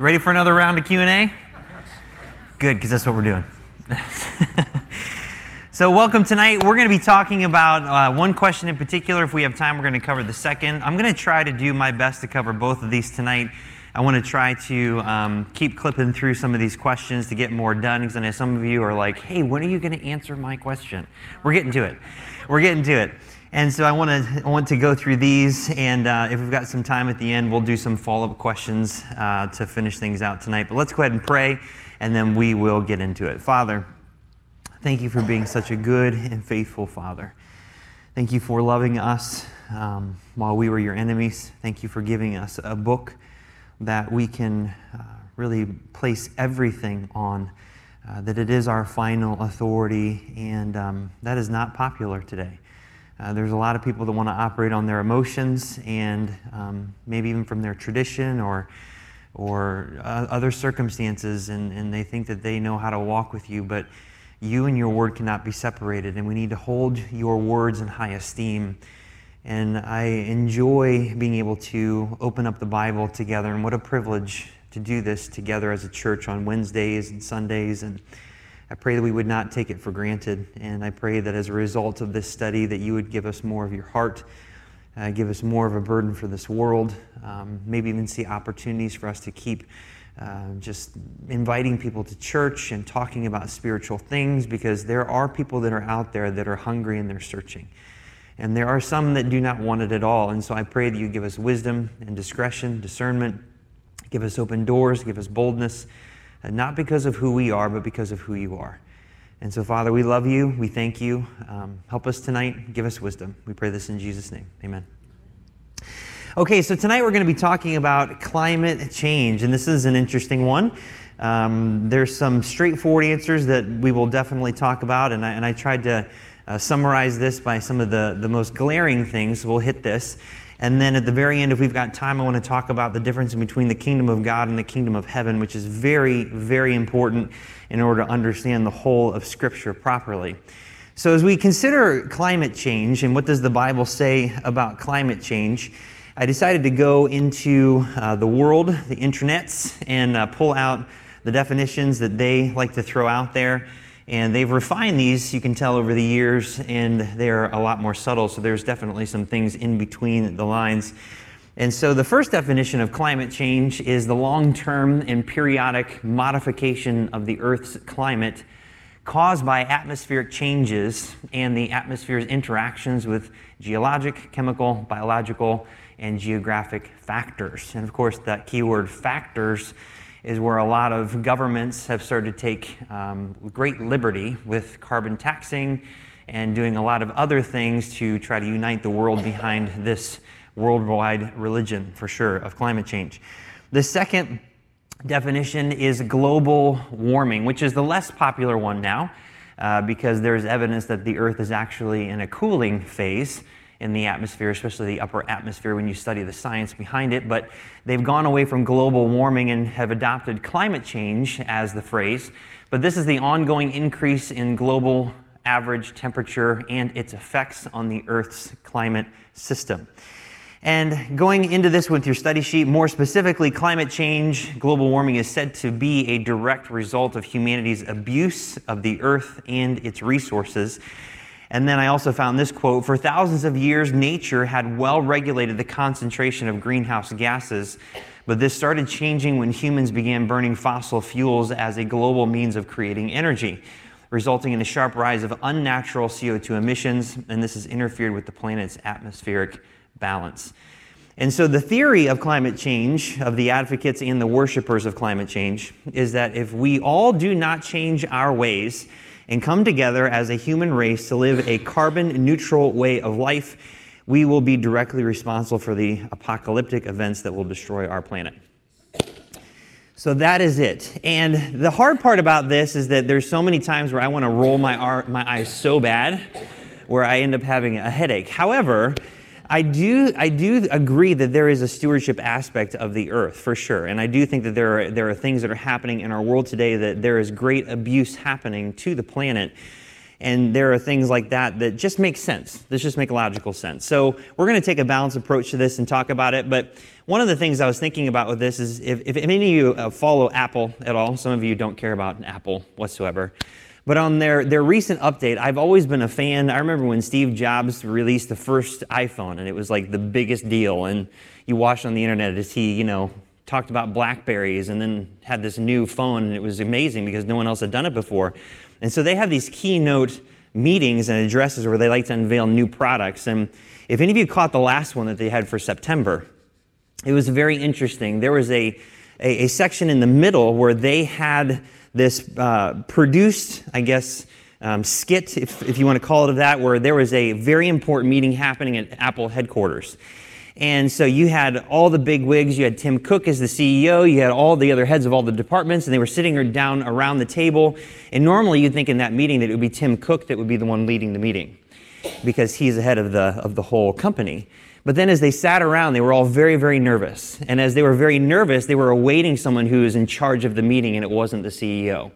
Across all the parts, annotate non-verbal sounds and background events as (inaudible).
Ready for another round of Q&A? Good, because that's what we're doing. (laughs) so welcome tonight. We're going to be talking about uh, one question in particular. If we have time, we're going to cover the second. I'm going to try to do my best to cover both of these tonight. I want to try to um, keep clipping through some of these questions to get more done because I know some of you are like, hey, when are you going to answer my question? We're getting to it. We're getting to it. And so I want to I want to go through these, and uh, if we've got some time at the end, we'll do some follow-up questions uh, to finish things out tonight. But let's go ahead and pray, and then we will get into it. Father, thank you for being such a good and faithful Father. Thank you for loving us um, while we were your enemies. Thank you for giving us a book that we can uh, really place everything on. Uh, that it is our final authority, and um, that is not popular today. Uh, there's a lot of people that want to operate on their emotions and um, maybe even from their tradition or, or uh, other circumstances, and, and they think that they know how to walk with you, but you and your word cannot be separated, and we need to hold your words in high esteem. And I enjoy being able to open up the Bible together, and what a privilege to do this together as a church on Wednesdays and Sundays. And I pray that we would not take it for granted. And I pray that as a result of this study, that you would give us more of your heart, uh, give us more of a burden for this world, um, maybe even see opportunities for us to keep uh, just inviting people to church and talking about spiritual things because there are people that are out there that are hungry and they're searching. And there are some that do not want it at all. And so I pray that you give us wisdom and discretion, discernment, give us open doors, give us boldness not because of who we are, but because of who you are. And so, Father, we love you. We thank you. Um, help us tonight. Give us wisdom. We pray this in Jesus' name. Amen. Okay, so tonight we're going to be talking about climate change, and this is an interesting one. Um, there's some straightforward answers that we will definitely talk about, and I, and I tried to uh, summarize this by some of the, the most glaring things. We'll hit this. And then at the very end, if we've got time, I want to talk about the difference between the kingdom of God and the kingdom of heaven, which is very, very important in order to understand the whole of Scripture properly. So, as we consider climate change and what does the Bible say about climate change, I decided to go into uh, the world, the intranets, and uh, pull out the definitions that they like to throw out there. And they've refined these, you can tell, over the years, and they're a lot more subtle. So there's definitely some things in between the lines. And so the first definition of climate change is the long term and periodic modification of the Earth's climate caused by atmospheric changes and the atmosphere's interactions with geologic, chemical, biological, and geographic factors. And of course, that keyword factors is where a lot of governments have started to take um, great liberty with carbon taxing and doing a lot of other things to try to unite the world behind this worldwide religion, for sure, of climate change. The second definition is global warming, which is the less popular one now uh, because there's evidence that the Earth is actually in a cooling phase in the atmosphere, especially the upper atmosphere when you study the science behind it. But they've gone away from global warming and have adopted climate change as the phrase. But this is the ongoing increase in global average temperature and its effects on the Earth's climate system. And going into this with your study sheet, more specifically, climate change, global warming is said to be a direct result of humanity's abuse of the earth and its resources. And then I also found this quote For thousands of years, nature had well regulated the concentration of greenhouse gases, but this started changing when humans began burning fossil fuels as a global means of creating energy, resulting in a sharp rise of unnatural CO2 emissions, and this has interfered with the planet's atmospheric balance. And so, the theory of climate change, of the advocates and the worshippers of climate change, is that if we all do not change our ways, and come together as a human race to live a carbon neutral way of life, we will be directly responsible for the apocalyptic events that will destroy our planet. So that is it. And the hard part about this is that there's so many times where I want to roll my, my eyes so bad where I end up having a headache. However, I do, I do agree that there is a stewardship aspect of the earth for sure. And I do think that there are, there are things that are happening in our world today that there is great abuse happening to the planet. And there are things like that that just make sense. This just make logical sense. So we're going to take a balanced approach to this and talk about it. But one of the things I was thinking about with this is if, if any of you uh, follow Apple at all, some of you don't care about Apple whatsoever. But on their, their recent update, I've always been a fan. I remember when Steve Jobs released the first iPhone, and it was like the biggest deal. And you watched on the internet as he, you know, talked about Blackberries and then had this new phone, and it was amazing because no one else had done it before. And so they have these keynote meetings and addresses where they like to unveil new products. And if any of you caught the last one that they had for September, it was very interesting. There was a, a, a section in the middle where they had this uh, produced, I guess, um, skit, if, if you want to call it that, where there was a very important meeting happening at Apple headquarters. And so you had all the big wigs. You had Tim Cook as the CEO. You had all the other heads of all the departments, and they were sitting down around the table. And normally you'd think in that meeting that it would be Tim Cook that would be the one leading the meeting because he's the head of the, of the whole company. But then as they sat around, they were all very, very nervous. And as they were very nervous, they were awaiting someone who was in charge of the meeting, and it wasn't the CEO.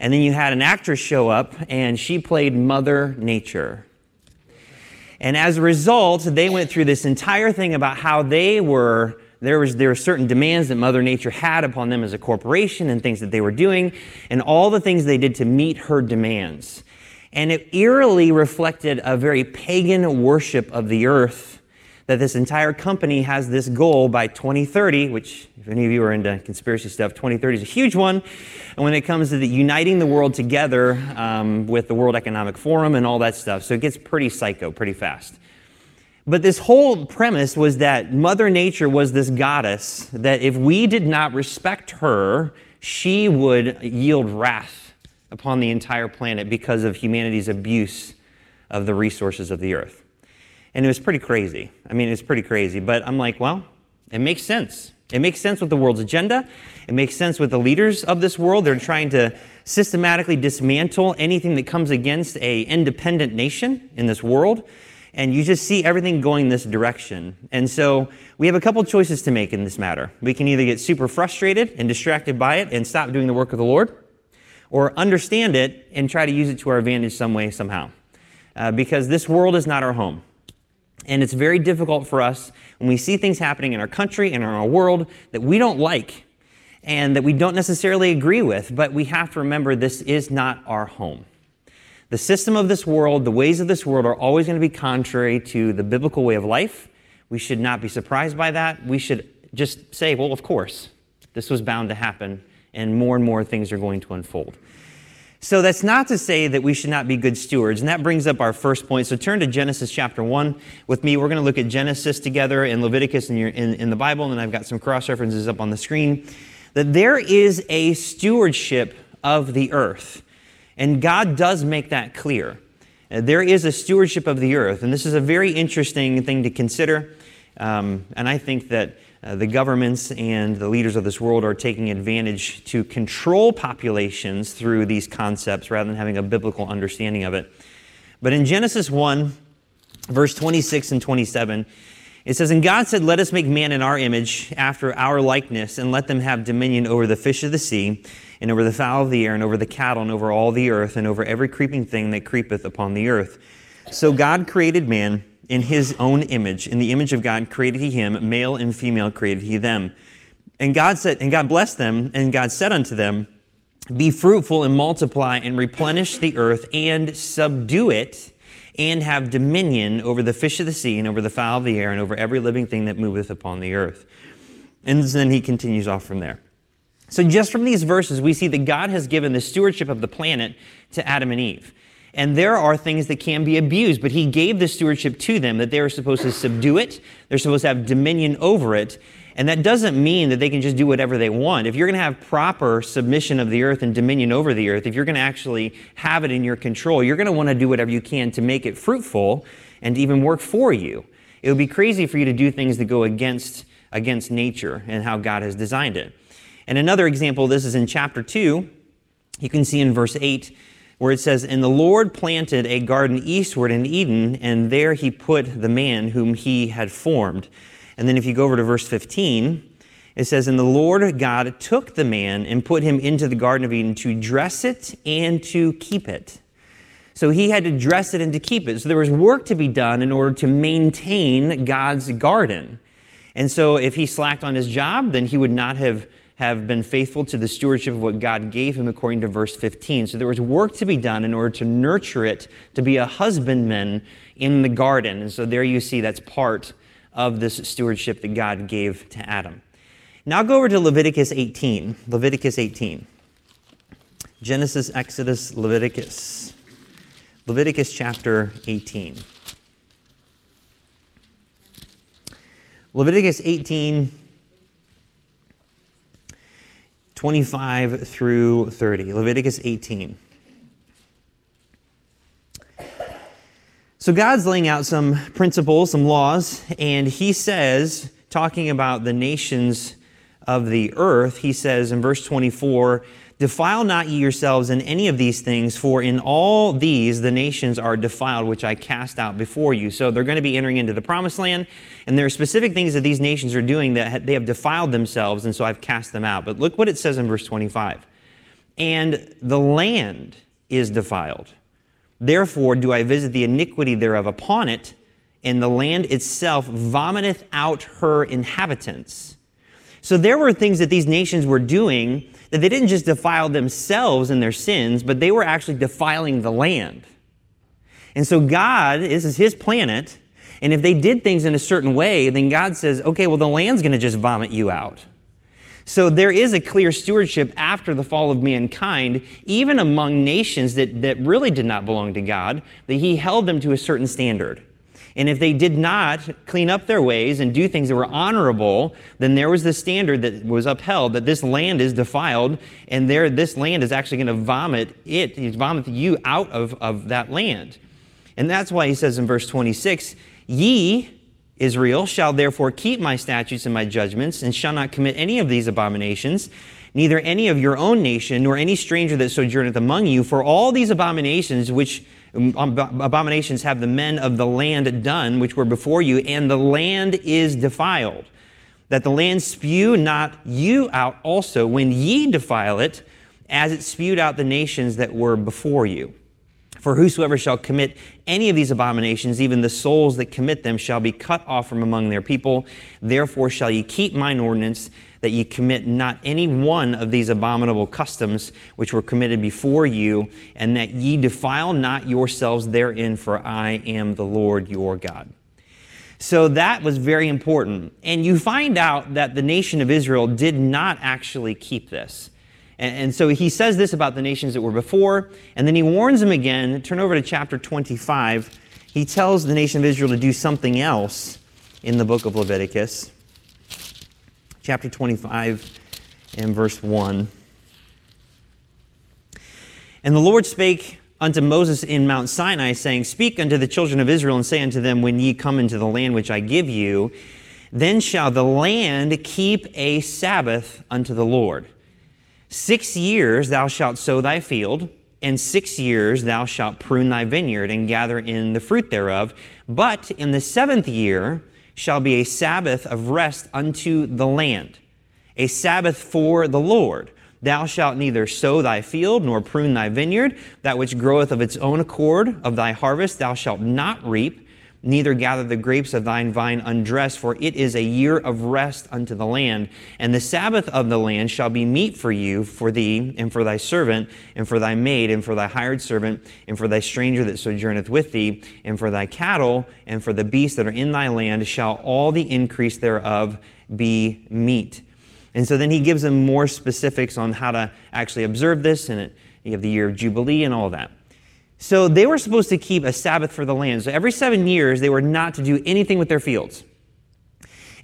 And then you had an actress show up, and she played Mother Nature. And as a result, they went through this entire thing about how they were there was there were certain demands that mother nature had upon them as a corporation and things that they were doing and all the things they did to meet her demands and it eerily reflected a very pagan worship of the earth that this entire company has this goal by 2030, which, if any of you are into conspiracy stuff, 2030 is a huge one. And when it comes to the uniting the world together um, with the World Economic Forum and all that stuff, so it gets pretty psycho pretty fast. But this whole premise was that Mother Nature was this goddess, that if we did not respect her, she would yield wrath upon the entire planet because of humanity's abuse of the resources of the earth. And it was pretty crazy. I mean, it's pretty crazy. But I'm like, well, it makes sense. It makes sense with the world's agenda. It makes sense with the leaders of this world. They're trying to systematically dismantle anything that comes against a independent nation in this world. And you just see everything going this direction. And so we have a couple choices to make in this matter. We can either get super frustrated and distracted by it and stop doing the work of the Lord, or understand it and try to use it to our advantage some way, somehow. Uh, because this world is not our home. And it's very difficult for us when we see things happening in our country and in our world that we don't like and that we don't necessarily agree with, but we have to remember this is not our home. The system of this world, the ways of this world are always going to be contrary to the biblical way of life. We should not be surprised by that. We should just say, well, of course, this was bound to happen, and more and more things are going to unfold. So that's not to say that we should not be good stewards. And that brings up our first point. So turn to Genesis chapter 1 with me. We're going to look at Genesis together and Leviticus in, your, in, in the Bible. And then I've got some cross references up on the screen. That there is a stewardship of the earth. And God does make that clear. Uh, there is a stewardship of the earth. And this is a very interesting thing to consider. Um, and I think that uh, the governments and the leaders of this world are taking advantage to control populations through these concepts rather than having a biblical understanding of it. But in Genesis 1, verse 26 and 27, it says, And God said, Let us make man in our image, after our likeness, and let them have dominion over the fish of the sea, and over the fowl of the air, and over the cattle, and over all the earth, and over every creeping thing that creepeth upon the earth. So God created man in his own image. In the image of God created he him, male and female created he them. And God said, and God blessed them, and God said unto them, Be fruitful and multiply and replenish the earth and subdue it and have dominion over the fish of the sea and over the fowl of the air and over every living thing that moveth upon the earth. And then he continues off from there. So, just from these verses, we see that God has given the stewardship of the planet to Adam and Eve. And there are things that can be abused, but he gave the stewardship to them that they are supposed to subdue it, they're supposed to have dominion over it. And that doesn't mean that they can just do whatever they want. If you're going to have proper submission of the earth and dominion over the earth, if you're going to actually have it in your control, you're going to want to do whatever you can to make it fruitful and even work for you. It would be crazy for you to do things that go against, against nature and how God has designed it. And another example, this is in chapter 2. You can see in verse 8 where it says, And the Lord planted a garden eastward in Eden, and there he put the man whom he had formed. And then if you go over to verse 15, it says, And the Lord God took the man and put him into the Garden of Eden to dress it and to keep it. So he had to dress it and to keep it. So there was work to be done in order to maintain God's garden. And so if he slacked on his job, then he would not have, have been faithful to the stewardship of what God gave him according to verse 15. So there was work to be done in order to nurture it, to be a husbandman in the garden. And so there you see that's part of this stewardship that God gave to Adam. Now go over to Leviticus 18. Leviticus 18. Genesis, Exodus, Leviticus. Leviticus chapter 18. Leviticus 18, 25 through 30. Leviticus 18. So God's laying out some principles, some laws, and he says, talking about the nations of the earth, he says in verse 24, Defile not ye yourselves in any of these things, for in all these the nations are defiled, which I cast out before you. So they're going to be entering into the promised land, and there are specific things that these nations are doing that they have defiled themselves, and so I've cast them out. But look what it says in verse 25. And the land is defiled Therefore do I visit the iniquity thereof upon it, and the land itself vomiteth out her inhabitants. So there were things that these nations were doing that they didn't just defile themselves in their sins, but they were actually defiling the land. And so God, this is his planet, and if they did things in a certain way, then God says, okay, well, the land's going to just vomit you out. So there is a clear stewardship after the fall of mankind, even among nations that, that really did not belong to God, that He held them to a certain standard. And if they did not clean up their ways and do things that were honorable, then there was the standard that was upheld that this land is defiled, and there this land is actually going to vomit it, vomit you out of, of that land. And that's why he says in verse 26, Ye Israel shall therefore keep my statutes and my judgments, and shall not commit any of these abominations, neither any of your own nation, nor any stranger that sojourneth among you. For all these abominations which Um, abominations have the men of the land done, which were before you, and the land is defiled. That the land spew not you out also when ye defile it, as it spewed out the nations that were before you. For whosoever shall commit any of these abominations, even the souls that commit them, shall be cut off from among their people. Therefore shall ye keep mine ordinance, that ye commit not any one of these abominable customs which were committed before you, and that ye defile not yourselves therein, for I am the Lord your God. So that was very important. And you find out that the nation of Israel did not actually keep this. And, so he says this about the nations that were before, and then he warns them again. Turn over to chapter 25. He tells the nation of Israel to do something else in the book of Leviticus. Chapter 25 and verse 1. And the Lord spake unto Moses in Mount Sinai, saying, Speak unto the children of Israel, and say unto them, When ye come into the land which I give you, then shall the land keep a Sabbath unto the Lord. Six years thou shalt sow thy field, and six years thou shalt prune thy vineyard and gather in the fruit thereof. But in the seventh year shall be a Sabbath of rest unto the land, a Sabbath for the Lord. Thou shalt neither sow thy field nor prune thy vineyard. That which groweth of its own accord of thy harvest thou shalt not reap neither gather the grapes of thine vine undressed, for it is a year of rest unto the land. And the Sabbath of the land shall be meat for you, for thee, and for thy servant, and for thy maid, and for thy hired servant, and for thy stranger that sojourneth with thee, and for thy cattle, and for the beasts that are in thy land, shall all the increase thereof be meat. And so then he gives them more specifics on how to actually observe this, and it, you have the year of Jubilee and all that. So they were supposed to keep a Sabbath for the land. So every seven years, they were not to do anything with their fields.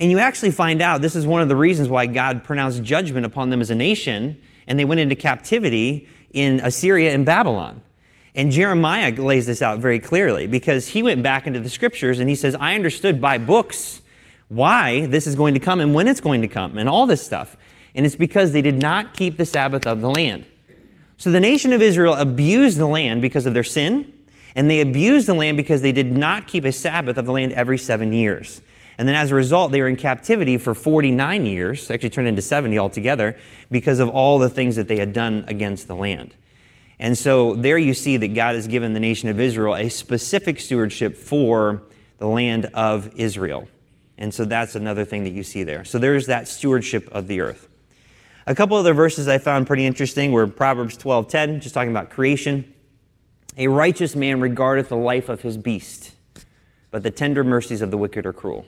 And you actually find out this is one of the reasons why God pronounced judgment upon them as a nation, and they went into captivity in Assyria and Babylon. And Jeremiah lays this out very clearly because he went back into the scriptures and he says, I understood by books why this is going to come and when it's going to come and all this stuff. And it's because they did not keep the Sabbath of the land. So the nation of Israel abused the land because of their sin, and they abused the land because they did not keep a Sabbath of the land every seven years. And then as a result, they were in captivity for 49 years, actually turned into 70 altogether, because of all the things that they had done against the land. And so there you see that God has given the nation of Israel a specific stewardship for the land of Israel. And so that's another thing that you see there. So there's that stewardship of the earth. A couple other verses I found pretty interesting were Proverbs 12:10, just talking about creation. A righteous man regardeth the life of his beast, but the tender mercies of the wicked are cruel.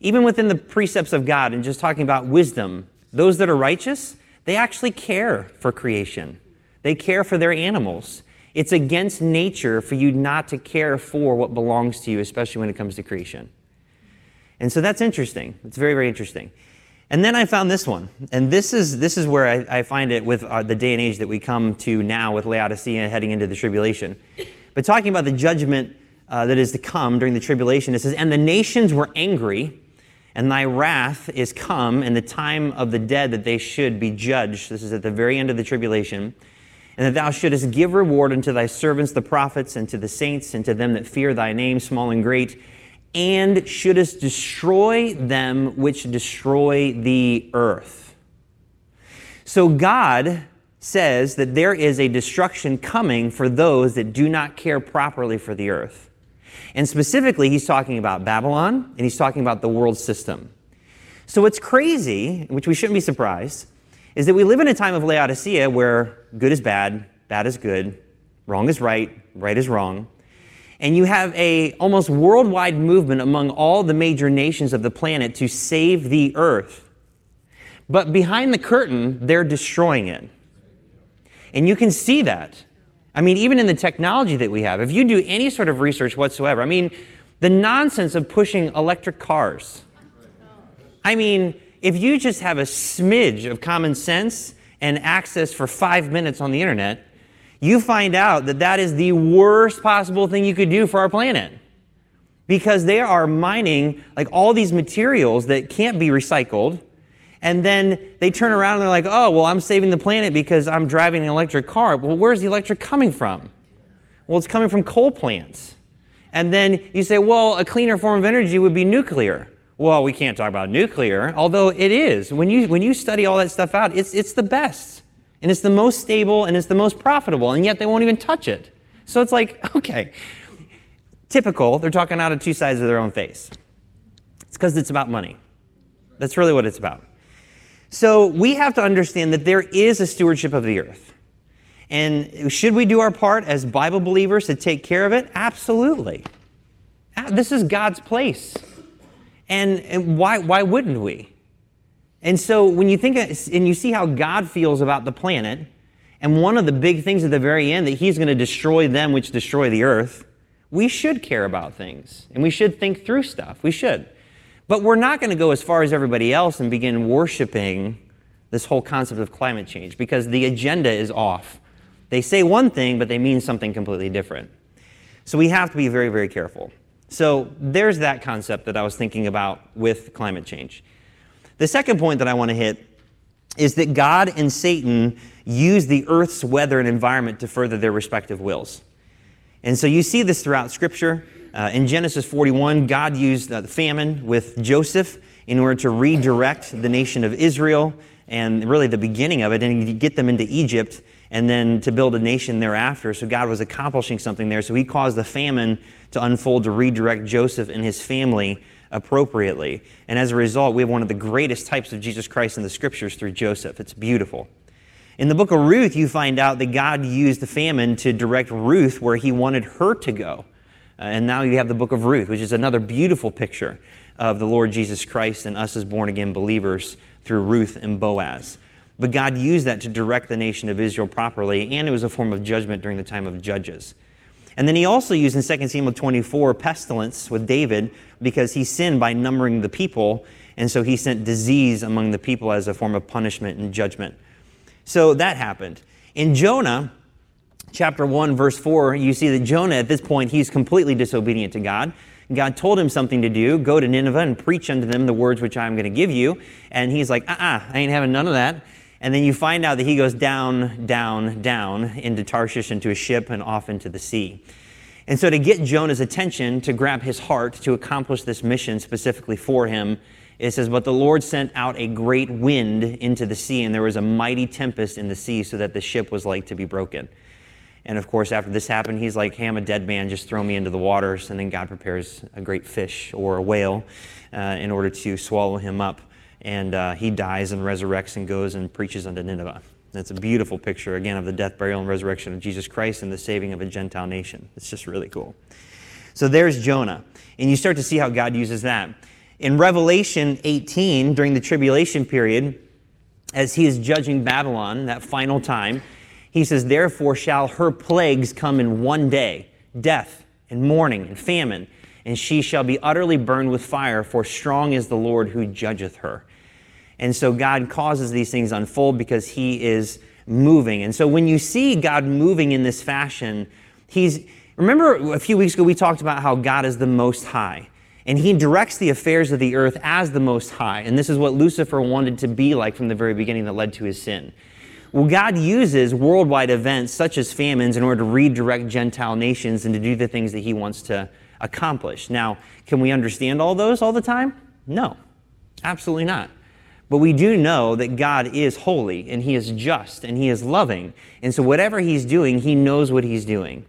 Even within the precepts of God and just talking about wisdom, those that are righteous, they actually care for creation. They care for their animals. It's against nature for you not to care for what belongs to you, especially when it comes to creation. And so that's interesting. It's very, very interesting. And then I found this one. And this is, this is where I, I find it with uh, the day and age that we come to now with Laodicea heading into the tribulation. But talking about the judgment uh, that is to come during the tribulation, it says, And the nations were angry, and thy wrath is come, and the time of the dead that they should be judged. This is at the very end of the tribulation. And that thou shouldest give reward unto thy servants, the prophets, and to the saints, and to them that fear thy name, small and great and shouldest destroy them which destroy the earth. So God says that there is a destruction coming for those that do not care properly for the earth. And specifically, he's talking about Babylon and he's talking about the world system. So what's crazy, which we shouldn't be surprised, is that we live in a time of Laodicea where good is bad, bad is good, wrong is right, right is wrong and you have a almost worldwide movement among all the major nations of the planet to save the earth. But behind the curtain, they're destroying it. And you can see that. I mean, even in the technology that we have, if you do any sort of research whatsoever, I mean, the nonsense of pushing electric cars. I mean, if you just have a smidge of common sense and access for five minutes on the internet, you find out that that is the worst possible thing you could do for our planet. Because they are mining like all these materials that can't be recycled. And then they turn around and they're like, oh, well, I'm saving the planet because I'm driving an electric car. Well, where's the electric coming from? Well, it's coming from coal plants. And then you say, well, a cleaner form of energy would be nuclear. Well, we can't talk about nuclear, although it is. When you, when you study all that stuff out, it's, it's the best and it's the most stable and it's the most profitable, and yet they won't even touch it. So it's like, (laughs) okay, typical, they're talking out of two sides of their own face. It's because it's about money. That's really what it's about. So we have to understand that there is a stewardship of the earth. And should we do our part as Bible believers to take care of it? Absolutely. This is God's place. And, and why, why wouldn't we? And so when you think and you see how God feels about the planet, and one of the big things at the very end that he's going to destroy them which destroy the earth, we should care about things and we should think through stuff. We should. But we're not going to go as far as everybody else and begin worshiping this whole concept of climate change because the agenda is off. They say one thing, but they mean something completely different. So we have to be very, very careful. So there's that concept that I was thinking about with climate change. The second point that I want to hit is that God and Satan use the earth's weather and environment to further their respective wills. And so you see this throughout Scripture. Uh, in Genesis 41, God used uh, the famine with Joseph in order to redirect the nation of Israel and really the beginning of it and get them into Egypt and then to build a nation thereafter. So God was accomplishing something there. So he caused the famine to unfold to redirect Joseph and his family appropriately. And as a result, we have one of the greatest types of Jesus Christ in the scriptures through Joseph. It's beautiful. In the book of Ruth, you find out that God used the famine to direct Ruth where he wanted her to go. Uh, and now you have the book of Ruth, which is another beautiful picture of the Lord Jesus Christ and us as born again believers through Ruth and Boaz. But God used that to direct the nation of Israel properly, and it was a form of judgment during the time of Judges. And then he also used in 2 Samuel 24 pestilence with David because he sinned by numbering the people. And so he sent disease among the people as a form of punishment and judgment. So that happened. In Jonah, chapter 1, verse 4, you see that Jonah, at this point, he's completely disobedient to God. God told him something to do go to Nineveh and preach unto them the words which I am going to give you. And he's like, uh uh-uh, uh I ain't having none of that. And then you find out that he goes down, down, down into Tarshish, into a ship, and off into the sea. And so, to get Jonah's attention, to grab his heart, to accomplish this mission specifically for him, It says, But the Lord sent out a great wind into the sea, and there was a mighty tempest in the sea, so that the ship was like to be broken. And of course, after this happened, he's like, Hey, I'm a dead man, just throw me into the waters. And then God prepares a great fish or a whale uh, in order to swallow him up. And uh, he dies and resurrects and goes and preaches unto Nineveh. That's a beautiful picture, again, of the death, burial, and resurrection of Jesus Christ and the saving of a Gentile nation. It's just really cool. So there's Jonah. And you start to see how God uses that. In Revelation 18, during the tribulation period, as he is judging Babylon, that final time, he says, Therefore shall her plagues come in one day death and mourning and famine, and she shall be utterly burned with fire, for strong is the Lord who judgeth her. And so God causes these things unfold because he is moving. And so when you see God moving in this fashion, he's remember a few weeks ago we talked about how God is the most high. And he directs the affairs of the earth as the most high. And this is what Lucifer wanted to be like from the very beginning that led to his sin. Well, God uses worldwide events such as famines in order to redirect Gentile nations and to do the things that he wants to accomplish. Now, can we understand all those all the time? No, absolutely not. But we do know that God is holy and he is just and he is loving. And so, whatever he's doing, he knows what he's doing.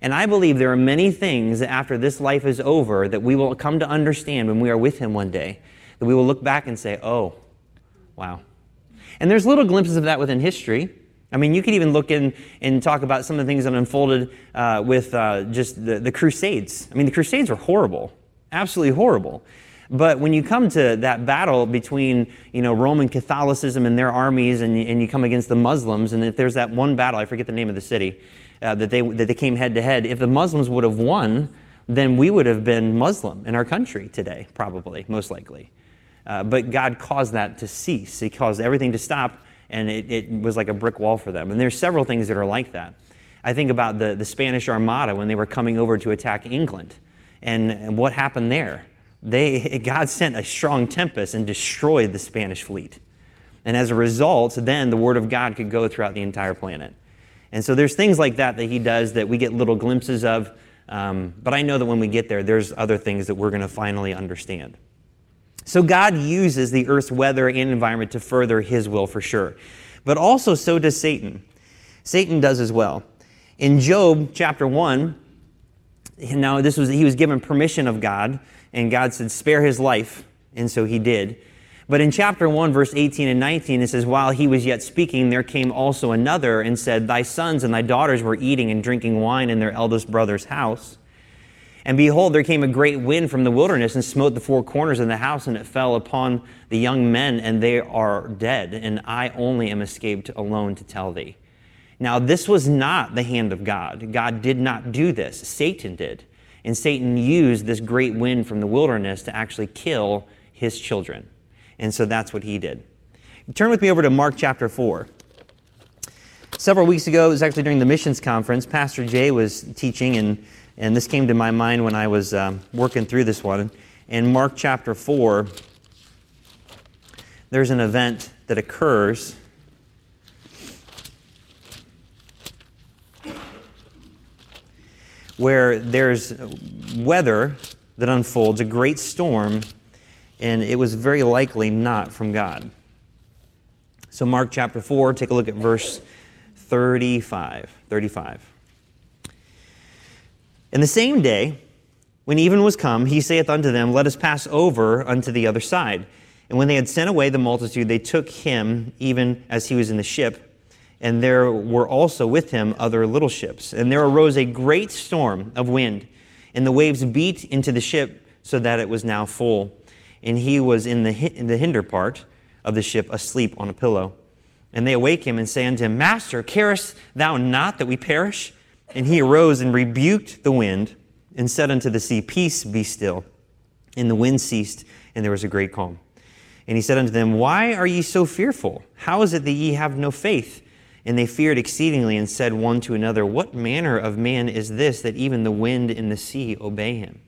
And I believe there are many things that after this life is over that we will come to understand when we are with him one day, that we will look back and say, oh, wow, and there's little glimpses of that within history. I mean, you could even look in and talk about some of the things that unfolded uh, with uh, just the, the Crusades. I mean, the Crusades were horrible, absolutely horrible. But when you come to that battle between, you know, Roman Catholicism and their armies, and, and you come against the Muslims, and if there's that one battle, I forget the name of the city, uh, that, they, that they came head to head, if the Muslims would have won, then we would have been Muslim in our country today, probably, most likely. Uh, but God caused that to cease. He caused everything to stop, and it, it, was like a brick wall for them. And there's several things that are like that. I think about the, the Spanish Armada when they were coming over to attack England, and, and what happened there. They, God sent a strong tempest and destroyed the Spanish fleet. And as a result, then the word of God could go throughout the entire planet. And so there's things like that that he does that we get little glimpses of. Um, but I know that when we get there, there's other things that we're going to finally understand. So God uses the earth's weather and environment to further his will for sure. But also so does Satan. Satan does as well. In Job chapter 1, now this was he was given permission of God, and God said, spare his life, and so he did. But in chapter 1, verse 18 and 19, it says, While he was yet speaking, there came also another and said, Thy sons and thy daughters were eating and drinking wine in their eldest brother's house. And behold, there came a great wind from the wilderness and smote the four corners of the house, and it fell upon the young men, and they are dead. And I only am escaped alone to tell thee. Now, this was not the hand of God. God did not do this, Satan did. And Satan used this great wind from the wilderness to actually kill his children. And so that's what he did. Turn with me over to Mark chapter 4. Several weeks ago, it was actually during the missions conference, Pastor Jay was teaching, and and this came to my mind when I was um, working through this one. In Mark chapter 4, there's an event that occurs. Where there's weather that unfolds, a great storm, and it was very likely not from God. So, Mark chapter 4, take a look at verse 35. 35. In the same day, when even was come, he saith unto them, Let us pass over unto the other side. And when they had sent away the multitude, they took him even as he was in the ship. And there were also with him other little ships. And there arose a great storm of wind, and the waves beat into the ship so that it was now full. And he was in the, in the hinder part of the ship, asleep on a pillow. And they awake him and say unto him, Master, carest thou not that we perish? And he arose and rebuked the wind and said unto the sea, Peace, be still. And the wind ceased, and there was a great calm. And he said unto them, Why are ye so fearful? How is it that ye have no faith? And they feared exceedingly and said one to another, What manner of man is this that even the wind and the sea obey him?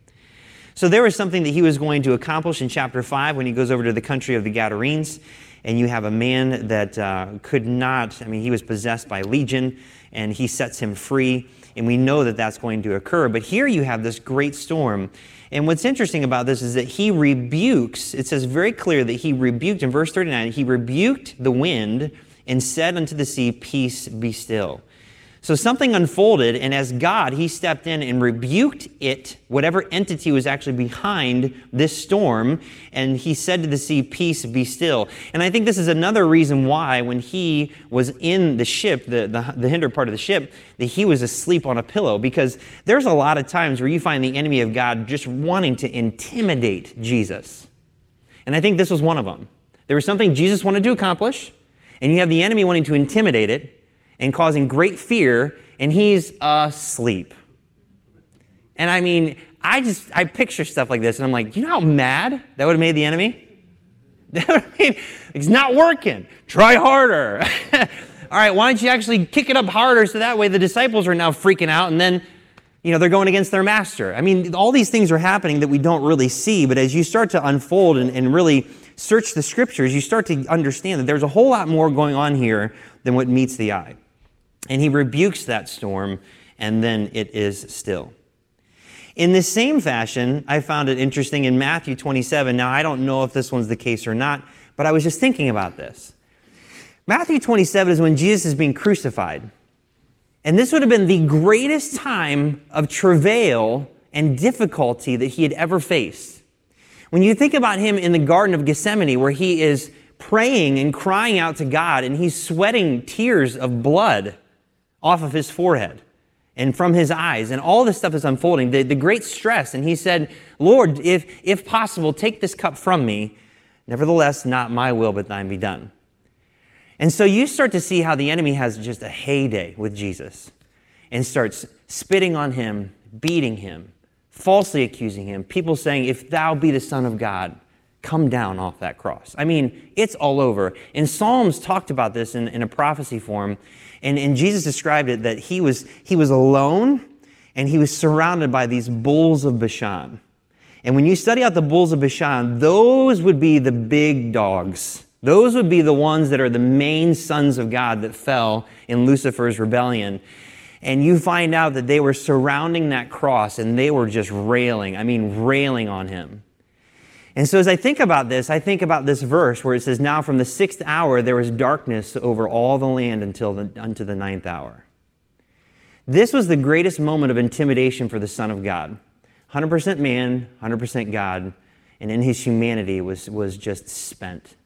So there was something that he was going to accomplish in chapter 5 when he goes over to the country of the Gadarenes. and you have a man that uh, could not, I mean, he was possessed by Legion, and he sets him free, and we know that that's going to occur. But here you have this great storm. And what's interesting about this is that he rebukes, it says very clear that he rebuked, in verse 39, he rebuked the wind and said unto the sea, Peace be still. So something unfolded, and as God, He stepped in and rebuked it, whatever entity was actually behind this storm, and He said to the sea, Peace, be still. And I think this is another reason why, when He was in the ship, the, the, the hinder part of the ship, that He was asleep on a pillow, because there's a lot of times where you find the enemy of God just wanting to intimidate Jesus. And I think this was one of them. There was something Jesus wanted to accomplish, and you have the enemy wanting to intimidate it and causing great fear, and he's asleep. And I mean, I just I picture stuff like this, and I'm like, you know how mad that would have made the enemy? (laughs) That would it's not working. Try harder. (laughs) All right, why don't you actually kick it up harder so that way the disciples are now freaking out, and then you know they're going against their master. I mean, all these things are happening that we don't really see, but as you start to unfold and, and really search the scriptures, you start to understand that there's a whole lot more going on here than what meets the eye. And he rebukes that storm, and then it is still. In the same fashion, I found it interesting in Matthew 27. Now, I don't know if this one's the case or not, but I was just thinking about this. Matthew 27 is when Jesus is being crucified. And this would have been the greatest time of travail and difficulty that he had ever faced. When you think about him in the Garden of Gethsemane, where he is praying and crying out to God, and he's sweating tears of blood off of his forehead and from his eyes, and all this stuff is unfolding, the, the great stress. And he said, Lord, if, if possible, take this cup from me. Nevertheless, not my will, but thine be done. And so you start to see how the enemy has just a heyday with Jesus and starts spitting on him, beating him, falsely accusing him, people saying, If thou be the Son of God, come down off that cross. I mean, it's all over. And Psalms talked about this in, in a prophecy form. And, and Jesus described it that he was, he was alone and he was surrounded by these bulls of Bashan. And when you study out the bulls of Bashan, those would be the big dogs. Those would be the ones that are the main sons of God that fell in Lucifer's rebellion. And you find out that they were surrounding that cross and they were just railing, I mean, railing on him. And so as I think about this, I think about this verse where it says, Now from the sixth hour there was darkness over all the land until the, unto the ninth hour. This was the greatest moment of intimidation for the Son of God. 100% man, 100% God, and in his humanity was, was just spent.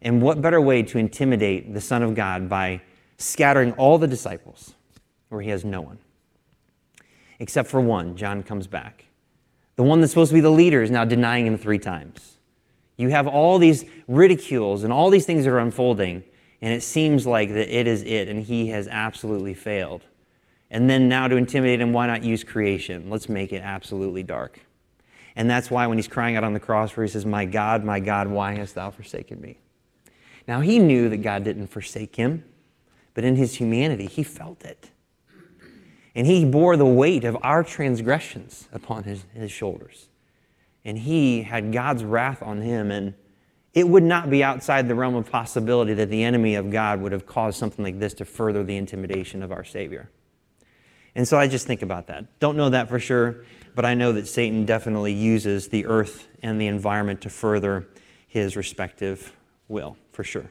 And what better way to intimidate the Son of God by scattering all the disciples where he has no one? Except for one, John comes back. The one that's supposed to be the leader is now denying him three times. You have all these ridicules and all these things that are unfolding, and it seems like that it is it, and he has absolutely failed. And then now to intimidate him, why not use creation? Let's make it absolutely dark. And that's why when he's crying out on the cross, where he says, My God, my God, why hast thou forsaken me? Now he knew that God didn't forsake him, but in his humanity, he felt it. And he bore the weight of our transgressions upon his, his shoulders. And he had God's wrath on him. And it would not be outside the realm of possibility that the enemy of God would have caused something like this to further the intimidation of our Savior. And so I just think about that. Don't know that for sure, but I know that Satan definitely uses the earth and the environment to further his respective will, for sure.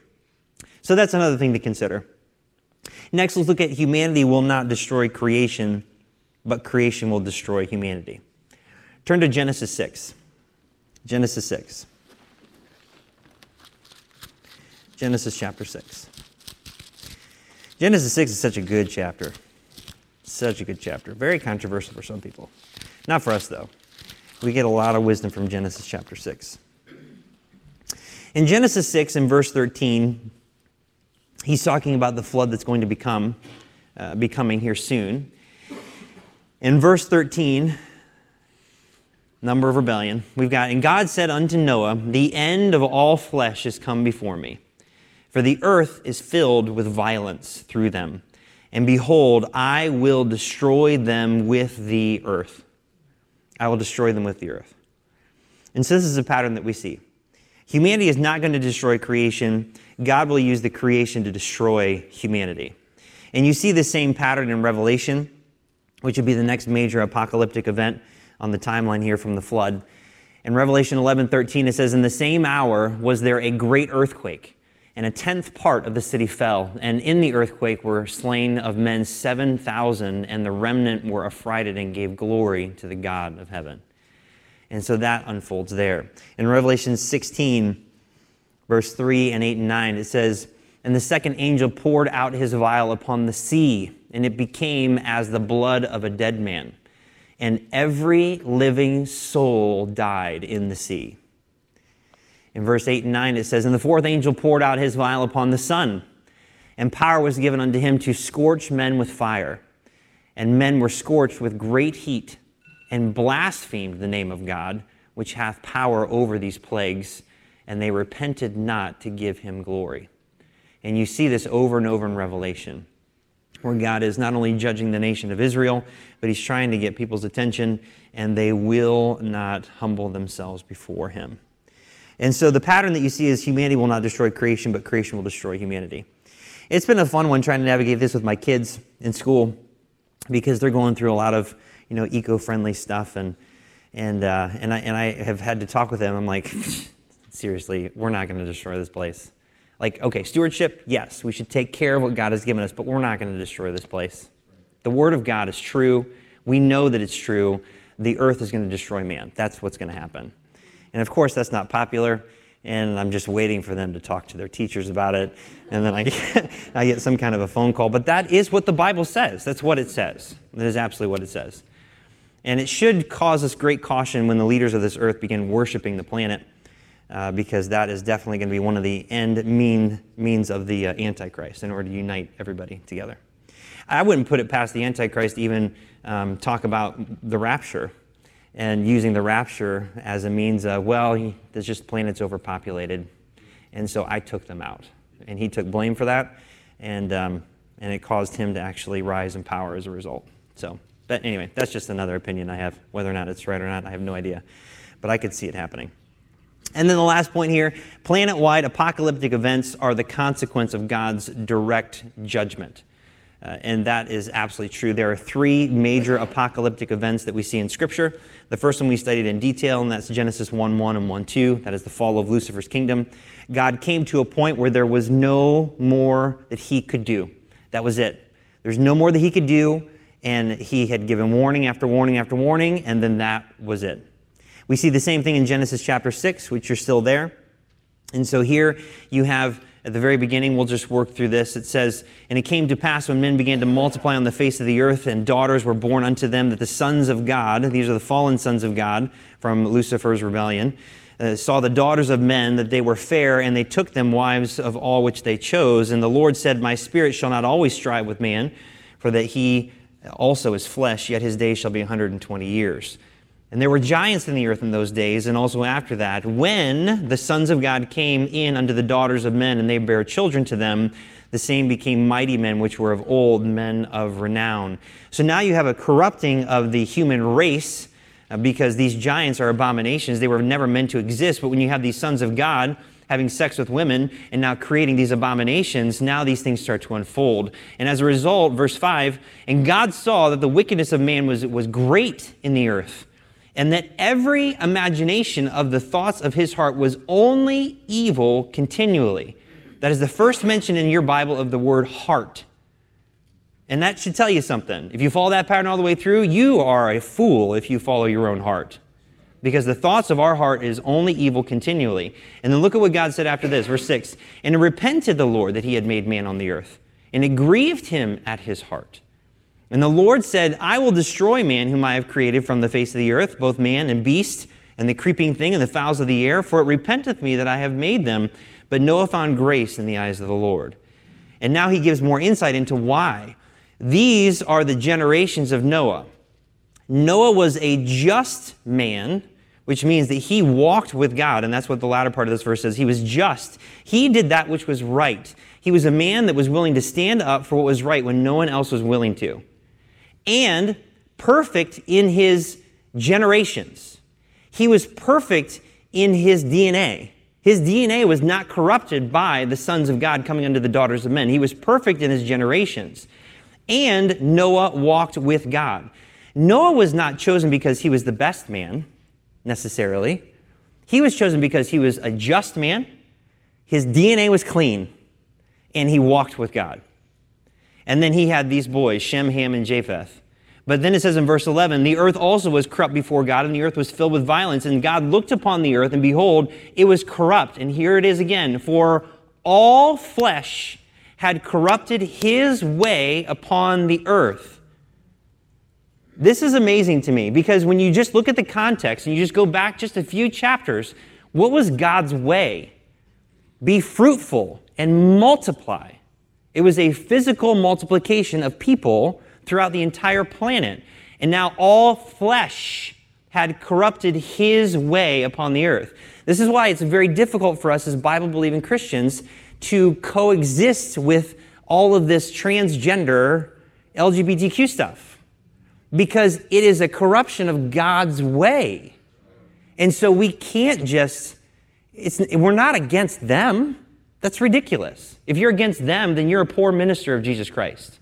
So that's another thing to consider. Next, let's look at humanity will not destroy creation, but creation will destroy humanity. Turn to Genesis 6. Genesis 6. Genesis chapter 6. Genesis 6 is such a good chapter. Such a good chapter. Very controversial for some people. Not for us, though. We get a lot of wisdom from Genesis chapter 6. In Genesis 6, in verse 13, he's talking about the flood that's going to become uh, becoming here soon. In verse 13, number of rebellion, we've got, and God said unto Noah, The end of all flesh is come before me, for the earth is filled with violence through them. And behold, I will destroy them with the earth. I will destroy them with the earth. And so this is a pattern that we see. Humanity is not going to destroy creation. God will use the creation to destroy humanity. And you see the same pattern in Revelation, which would be the next major apocalyptic event on the timeline here from the flood. In Revelation 11 13, it says, In the same hour was there a great earthquake, and a tenth part of the city fell. And in the earthquake were slain of men 7,000, and the remnant were affrighted and gave glory to the God of heaven. And so that unfolds there. In Revelation 16, verse 3 and 8 and 9, it says, And the second angel poured out his vial upon the sea, and it became as the blood of a dead man. And every living soul died in the sea. In verse 8 and 9, it says, And the fourth angel poured out his vial upon the sun, and power was given unto him to scorch men with fire. And men were scorched with great heat and blasphemed the name of God, which hath power over these plagues, and they repented not to give him glory. And you see this over and over in Revelation, where God is not only judging the nation of Israel, but he's trying to get people's attention, and they will not humble themselves before him. And so the pattern that you see is humanity will not destroy creation, but creation will destroy humanity. It's been a fun one trying to navigate this with my kids in school because they're going through a lot of you know, eco-friendly stuff, and and uh, and I and I have had to talk with them. I'm like, (laughs) seriously, we're not going to destroy this place. Like, okay, stewardship, yes, we should take care of what God has given us, but we're not going to destroy this place. The Word of God is true. We know that it's true. The earth is going to destroy man. That's what's going to happen. And of course, that's not popular and I'm just waiting for them to talk to their teachers about it. And then I get, (laughs) I get some kind of a phone call. But that is what the Bible says. That's what it says. That is absolutely what it says. And it should cause us great caution when the leaders of this earth begin worshiping the planet, uh, because that is definitely going to be one of the end mean, means of the uh, Antichrist in order to unite everybody together. I wouldn't put it past the Antichrist to even um, talk about the rapture and using the rapture as a means of, well, there's just planets overpopulated. And so I took them out. And he took blame for that, and, um, and it caused him to actually rise in power as a result. So. But anyway, that's just another opinion I have. Whether or not it's right or not, I have no idea. But I could see it happening. And then the last point here planet wide apocalyptic events are the consequence of God's direct judgment. Uh, and that is absolutely true. There are three major apocalyptic events that we see in Scripture. The first one we studied in detail, and that's Genesis 1 1 and 1 2. That is the fall of Lucifer's kingdom. God came to a point where there was no more that he could do. That was it. There's no more that he could do and he had given warning after warning after warning, and then that was it. We see the same thing in Genesis chapter 6, which are still there. And so here you have at the very beginning, we'll just work through this. It says, And it came to pass when men began to multiply on the face of the earth, and daughters were born unto them, that the sons of God, these are the fallen sons of God from Lucifer's rebellion, uh, saw the daughters of men, that they were fair, and they took them wives of all which they chose. And the Lord said, My spirit shall not always strive with man, for that he also is flesh, yet his days shall be 120 years. And there were giants in the earth in those days, and also after that, when the sons of God came in unto the daughters of men, and they bare children to them, the same became mighty men which were of old, men of renown. So now you have a corrupting of the human race, uh, because these giants are abominations. They were never meant to exist, but when you have these sons of God, having sex with women and now creating these abominations, now these things start to unfold. And as a result, verse 5 and God saw that the wickedness of man was, was great in the earth, and that every imagination of the thoughts of his heart was only evil continually. That is the first mention in your Bible of the word heart. And that should tell you something. If you follow that pattern all the way through, you are a fool if you follow your own heart because the thoughts of our heart is only evil continually. And then look at what God said after this, verse 6 And it repented the Lord that he had made man on the earth, and it grieved him at his heart. And the Lord said, I will destroy man whom I have created from the face of the earth, both man and beast, and the creeping thing and the fowls of the air, for it repenteth me that I have made them. But Noah found grace in the eyes of the Lord. And now he gives more insight into why. These are the generations of Noah. Noah was a just man which means that he walked with God, and that's what the latter part of this verse says. He was just. He did that which was right. He was a man that was willing to stand up for what was right when no one else was willing to. And perfect in his generations. He was perfect in his DNA. His DNA was not corrupted by the sons of God coming unto the daughters of men. He was perfect in his generations. And Noah walked with God. Noah was not chosen because he was the best man, necessarily. He was chosen because he was a just man, his DNA was clean, and he walked with God. And then he had these boys, Shem, Ham, and Japheth. But then it says in verse 11, the earth also was corrupt before God, and the earth was filled with violence. And God looked upon the earth, and behold, it was corrupt. And here it is again for all flesh had corrupted his way upon the earth. This is amazing to me because when you just look at the context and you just go back just a few chapters, what was God's way? Be fruitful and multiply. It was a physical multiplication of people throughout the entire planet. And now all flesh had corrupted his way upon the earth. This is why it's very difficult for us as Bible believing Christians to coexist with all of this transgender LGBTQ stuff because it is a corruption of God's way. And so we can't just, we're not against them. That's ridiculous. If you're against them, then you're a poor minister of Jesus Christ.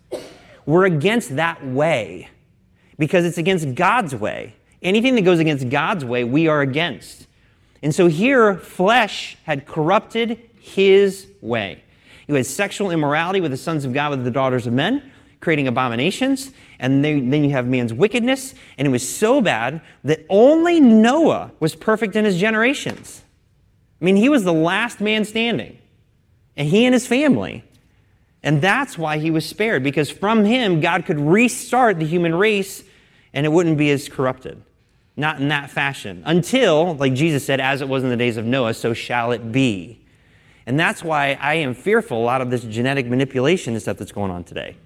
We're against that way because it's against God's way. Anything that goes against God's way, we are against. And so here, flesh had corrupted his way. You had sexual immorality with the sons of God, with the daughters of men, creating abominations. And then you have man's wickedness. And it was so bad that only Noah was perfect in his generations. I mean, he was the last man standing. And he and his family. And that's why he was spared, because from him, God could restart the human race and it wouldn't be as corrupted. Not in that fashion. Until, like Jesus said, as it was in the days of Noah, so shall it be. And that's why I am fearful a lot of this genetic manipulation and stuff that's going on today.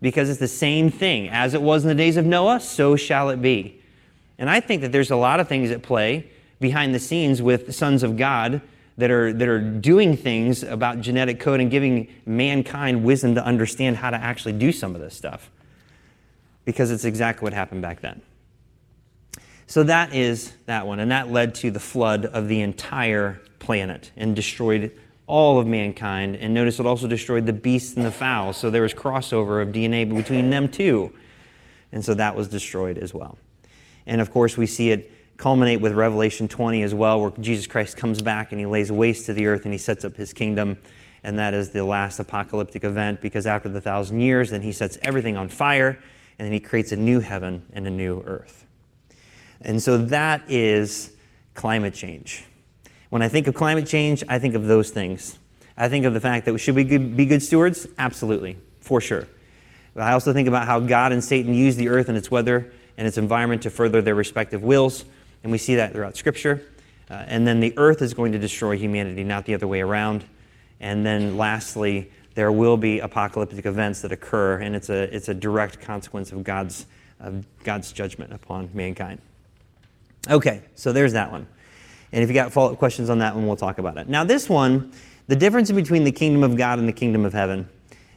Because it's the same thing. As it was in the days of Noah, so shall it be. And I think that there's a lot of things at play behind the scenes with sons of God that are, that are doing things about genetic code and giving mankind wisdom to understand how to actually do some of this stuff. Because it's exactly what happened back then. So that is that one. And that led to the flood of the entire planet and destroyed all of mankind. And notice it also destroyed the beasts and the fowls. So there was crossover of DNA between them too. And so that was destroyed as well. And of course, we see it culminate with Revelation 20 as well, where Jesus Christ comes back and he lays waste to the earth and he sets up his kingdom. And that is the last apocalyptic event because after the thousand years, then he sets everything on fire and then he creates a new heaven and a new earth. And so that is climate change. When I think of climate change, I think of those things. I think of the fact that should we be good stewards? Absolutely, for sure. But I also think about how God and Satan use the earth and its weather and its environment to further their respective wills. And we see that throughout Scripture. Uh, and then the earth is going to destroy humanity, not the other way around. And then lastly, there will be apocalyptic events that occur, and it's a, it's a direct consequence of God's, of God's judgment upon mankind. Okay, so there's that one. And if you got follow up questions on that one, we'll talk about it. Now, this one, the difference between the kingdom of God and the kingdom of heaven,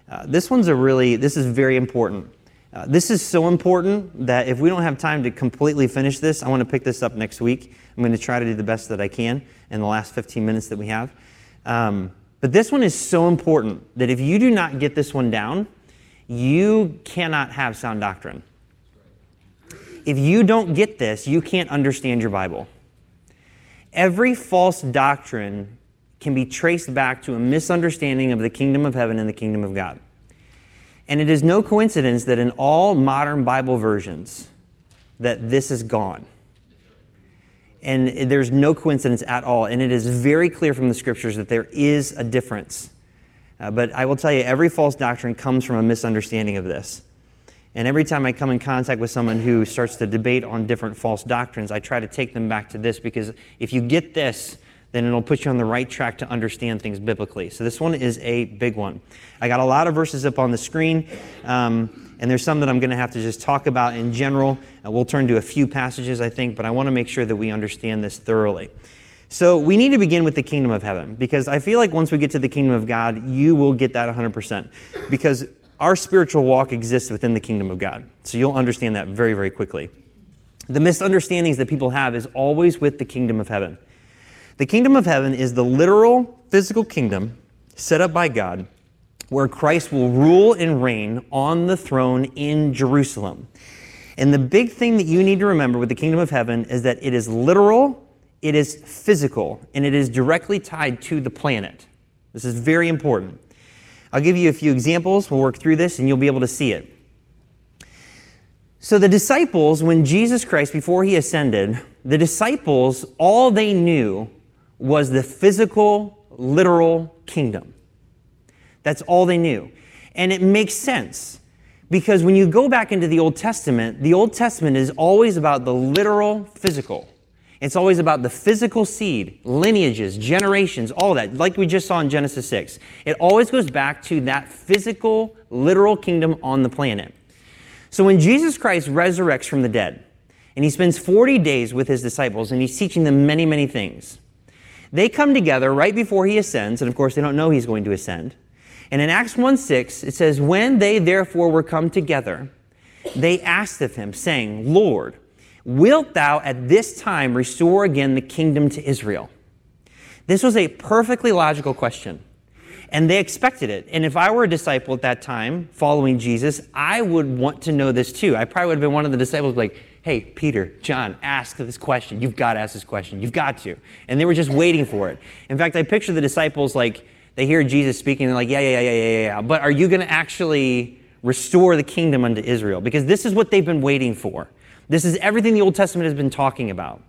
uh, this one's a really, this is very important. Uh, this is so important that if we don't have time to completely finish this, I want to pick this up next week. I'm going to try to do the best that I can in the last 15 minutes that we have. Um, but this one is so important that if you do not get this one down, you cannot have sound doctrine. If you don't get this, you can't understand your Bible. Every false doctrine can be traced back to a misunderstanding of the kingdom of heaven and the kingdom of God. And it is no coincidence that in all modern Bible versions that this is gone. And there's no coincidence at all. And it is very clear from the scriptures that there is a difference. Uh, but I will tell you, every false doctrine comes from a misunderstanding of this. And every time I come in contact with someone who starts to debate on different false doctrines, I try to take them back to this because if you get this, then it'll put you on the right track to understand things biblically. So this one is a big one. I got a lot of verses up on the screen, um, and there's some that I'm going to have to just talk about in general. Uh, we'll turn to a few passages, I think, but I want to make sure that we understand this thoroughly. So we need to begin with the kingdom of heaven because I feel like once we get to the kingdom of God, you will get that 100% because our spiritual walk exists within the kingdom of God. So you'll understand that very, very quickly. The misunderstandings that people have is always with the kingdom of heaven. The kingdom of heaven is the literal physical kingdom set up by God where Christ will rule and reign on the throne in Jerusalem. And the big thing that you need to remember with the kingdom of heaven is that it is literal, it is physical, and it is directly tied to the planet. This is very important. I'll give you a few examples. We'll work through this and you'll be able to see it. So, the disciples, when Jesus Christ, before he ascended, the disciples, all they knew was the physical, literal kingdom. That's all they knew. And it makes sense because when you go back into the Old Testament, the Old Testament is always about the literal, physical. It's always about the physical seed, lineages, generations, all that, like we just saw in Genesis 6. It always goes back to that physical, literal kingdom on the planet. So when Jesus Christ resurrects from the dead, and he spends 40 days with his disciples, and he's teaching them many, many things, they come together right before he ascends, and of course, they don't know he's going to ascend. And in Acts 1 6, it says, When they therefore were come together, they asked of him, saying, Lord, Wilt thou at this time restore again the kingdom to Israel? This was a perfectly logical question. And they expected it. And if I were a disciple at that time, following Jesus, I would want to know this too. I probably would have been one of the disciples like, hey, Peter, John, ask this question. You've got to ask this question. You've got to. And they were just waiting for it. In fact, I picture the disciples like, they hear Jesus speaking, and they're like, yeah, yeah, yeah, yeah, yeah, yeah. But are you going to actually restore the kingdom unto Israel? Because this is what they've been waiting for. This is everything the Old Testament has been talking about.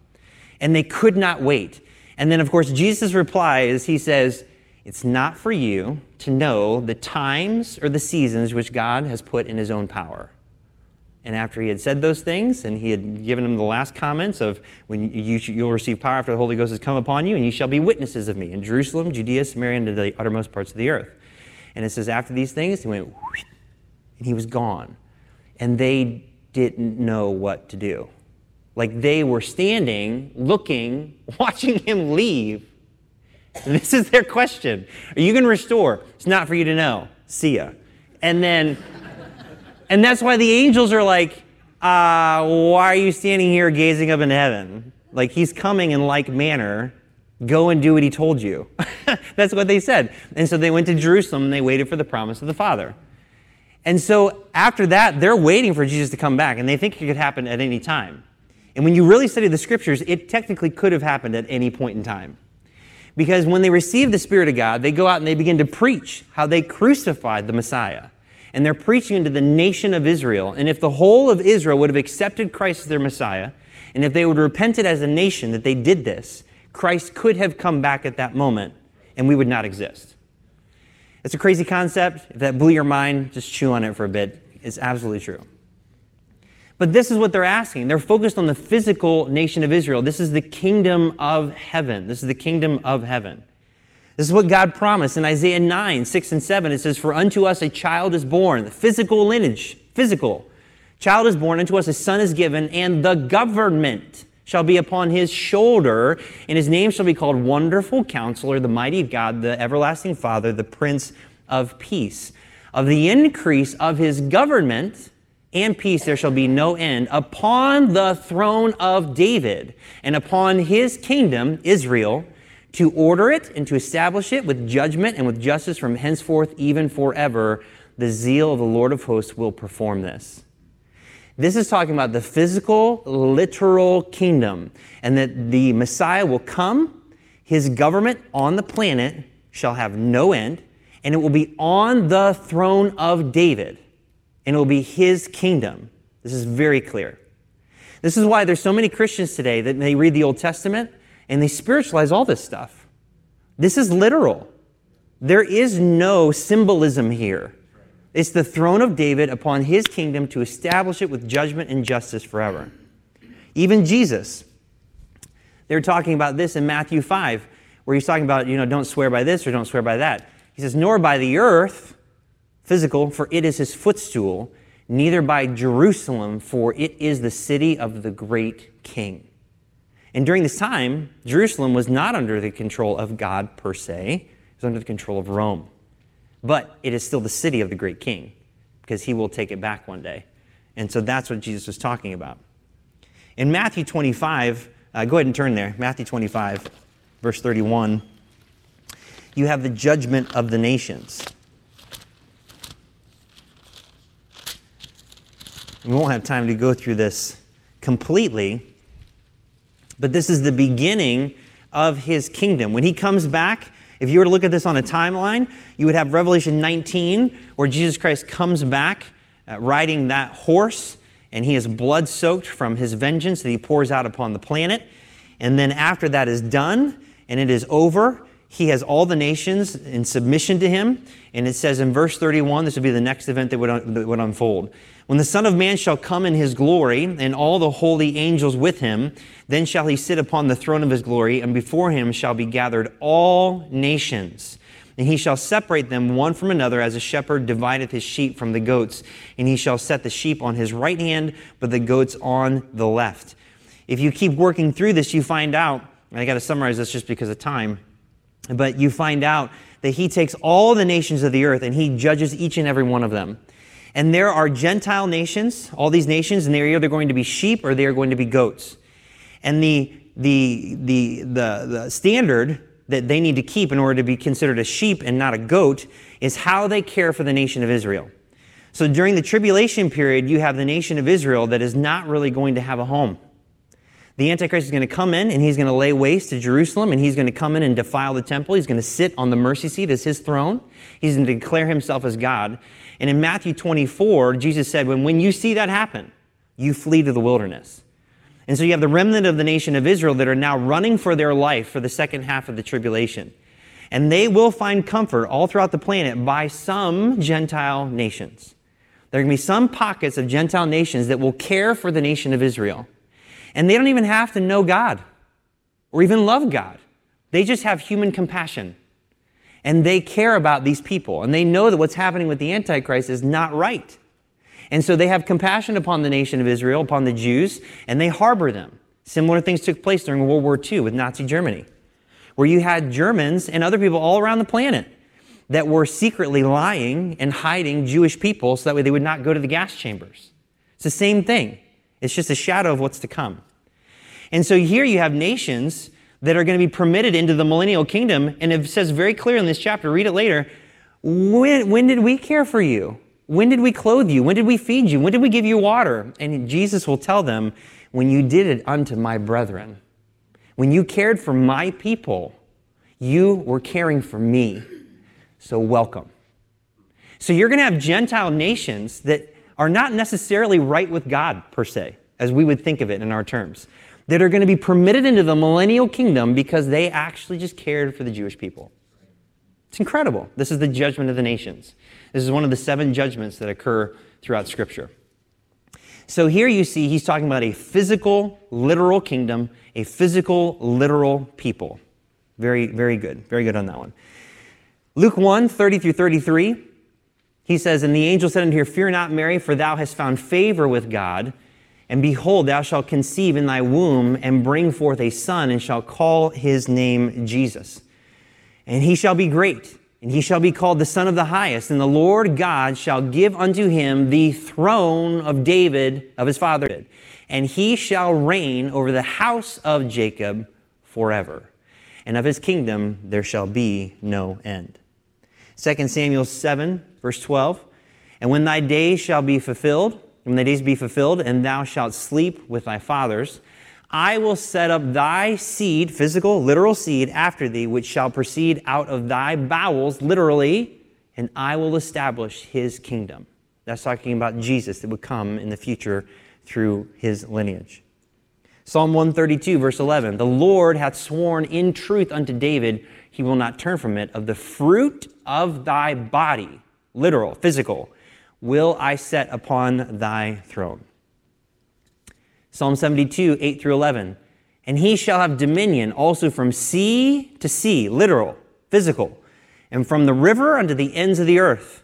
And they could not wait. And then, of course, Jesus' reply is He says, It's not for you to know the times or the seasons which God has put in His own power. And after he had said those things, and he had given them the last comments of when you, you'll receive power after the Holy Ghost has come upon you, and you shall be witnesses of me in Jerusalem, Judea, Samaria, and to the uttermost parts of the earth. And it says, after these things, he went, and he was gone. And they didn't know what to do. Like they were standing, looking, (laughs) watching him leave. And this is their question Are you going to restore? It's not for you to know. See ya. And then, and that's why the angels are like, uh, why are you standing here gazing up into heaven? Like he's coming in like manner. Go and do what he told you. (laughs) that's what they said. And so they went to Jerusalem and they waited for the promise of the Father. And so after that, they're waiting for Jesus to come back, and they think it could happen at any time. And when you really study the scriptures, it technically could have happened at any point in time. Because when they receive the Spirit of God, they go out and they begin to preach how they crucified the Messiah. And they're preaching into the nation of Israel. And if the whole of Israel would have accepted Christ as their Messiah, and if they would have repented as a nation that they did this, Christ could have come back at that moment, and we would not exist. It's a crazy concept. If that blew your mind, just chew on it for a bit. It's absolutely true. But this is what they're asking. They're focused on the physical nation of Israel. This is the kingdom of heaven. This is the kingdom of heaven. This is what God promised in Isaiah 9, 6 and 7. It says, For unto us a child is born, the physical lineage, physical. Child is born, unto us a son is given, and the government shall be upon his shoulder, and his name shall be called Wonderful Counselor, the Mighty God, the Everlasting Father, the Prince of Peace. Of the increase of his government and peace there shall be no end upon the throne of David and upon his kingdom, Israel, to order it and to establish it with judgment and with justice from henceforth, even forever. The zeal of the Lord of hosts will perform this. This is talking about the physical, literal kingdom, and that the Messiah will come, his government on the planet shall have no end, and it will be on the throne of David, and it will be his kingdom. This is very clear. This is why there's so many Christians today that they read the Old Testament and they spiritualize all this stuff. This is literal. There is no symbolism here. It's the throne of David upon his kingdom to establish it with judgment and justice forever. Even Jesus, they're talking about this in Matthew 5, where he's talking about, you know, don't swear by this or don't swear by that. He says, nor by the earth, physical, for it is his footstool, neither by Jerusalem, for it is the city of the great king. And during this time, Jerusalem was not under the control of God per se, it was under the control of Rome. But it is still the city of the great king because he will take it back one day. And so that's what Jesus was talking about. In Matthew 25, uh, go ahead and turn there. Matthew 25. verse 31, you have the judgment of the nations. We won't have time to go through this completely, but this is the beginning of his kingdom. When he comes back, if you were to look at this on a timeline, you would have Revelation 19, where Jesus Christ comes back uh, riding that horse, and he is blood soaked from his vengeance that he pours out upon the planet. And then after that is done and it is over, he has all the nations in submission to him. And it says in verse 31, this would be the next event that would, that would unfold. When the Son of Man shall come in his glory, and all the holy angels with him, then shall he sit upon the throne of his glory, and before him shall be gathered all nations. And he shall separate them one from another, as a shepherd divideth his sheep from the goats. And he shall set the sheep on his right hand, but the goats on the left. If you keep working through this, you find out, I got to summarize this just because of time, but you find out that he takes all the nations of the earth and he judges each and every one of them. And there are Gentile nations, all these nations, and they're either going to be sheep or they are going to be goats. And the, the, the, the, the standard that they need to keep in order to be considered a sheep and not a goat is how they care for the nation of Israel. So during the tribulation period, you have the nation of Israel that is not really going to have a home. The Antichrist is going to come in and he's going to lay waste to Jerusalem and he's going to come in and defile the temple. He's going to sit on the mercy seat as his throne. He's going to declare himself as God. And in Matthew 24, Jesus said, when, when you see that happen, you flee to the wilderness. And so you have the remnant of the nation of Israel that are now running for their life for the second half of the tribulation. And they will find comfort all throughout the planet by some Gentile nations. There are going to be some pockets of Gentile nations that will care for the nation of Israel. And they don't even have to know God or even love God. They just have human compassion. And they care about these people. And they know that what's happening with the Antichrist is not right. And so they have compassion upon the nation of Israel, upon the Jews, and they harbor them. Similar things took place during World War II with Nazi Germany, where you had Germans and other people all around the planet that were secretly lying and hiding Jewish people so that way they would not go to the gas chambers. It's the same thing. It's just a shadow of what's to come. And so here you have nations that are going to be permitted into the millennial kingdom. And it says very clear in this chapter, read it later, when, when did we care for you? When did we clothe you? When did we feed you? When did we give you water? And Jesus will tell them, When you did it unto my brethren, when you cared for my people, you were caring for me. So welcome. So you're going to have Gentile nations that are not necessarily right with God, per se, as we would think of it in our terms, that are going to be permitted into the millennial kingdom because they actually just cared for the Jewish people. It's incredible. This is the judgment of the nations. This is one of the seven judgments that occur throughout Scripture. So here you see he's talking about a physical, literal kingdom, a physical, literal people. Very, very good. Very good on that one. Luke 1 30 through 33, he says, And the angel said unto her, Fear not, Mary, for thou hast found favor with God. And behold, thou shalt conceive in thy womb and bring forth a son, and shall call his name Jesus. And he shall be great and he shall be called the Son of the Highest, and the Lord God shall give unto him the throne of David, of his father, and he shall reign over the house of Jacob forever. And of his kingdom there shall be no end. 2 Samuel 7, verse 12. And when thy days shall be fulfilled, when thy days be fulfilled, and thou shalt sleep with thy fathers, I will set up thy seed, physical, literal seed, after thee, which shall proceed out of thy bowels, literally, and I will establish his kingdom. That's talking about Jesus that would come in the future through his lineage. Psalm 132, verse 11 The Lord hath sworn in truth unto David, he will not turn from it. Of the fruit of thy body, literal, physical, will I set upon thy throne. Psalm 72, 8 through 11. And he shall have dominion also from sea to sea, literal, physical, and from the river unto the ends of the earth,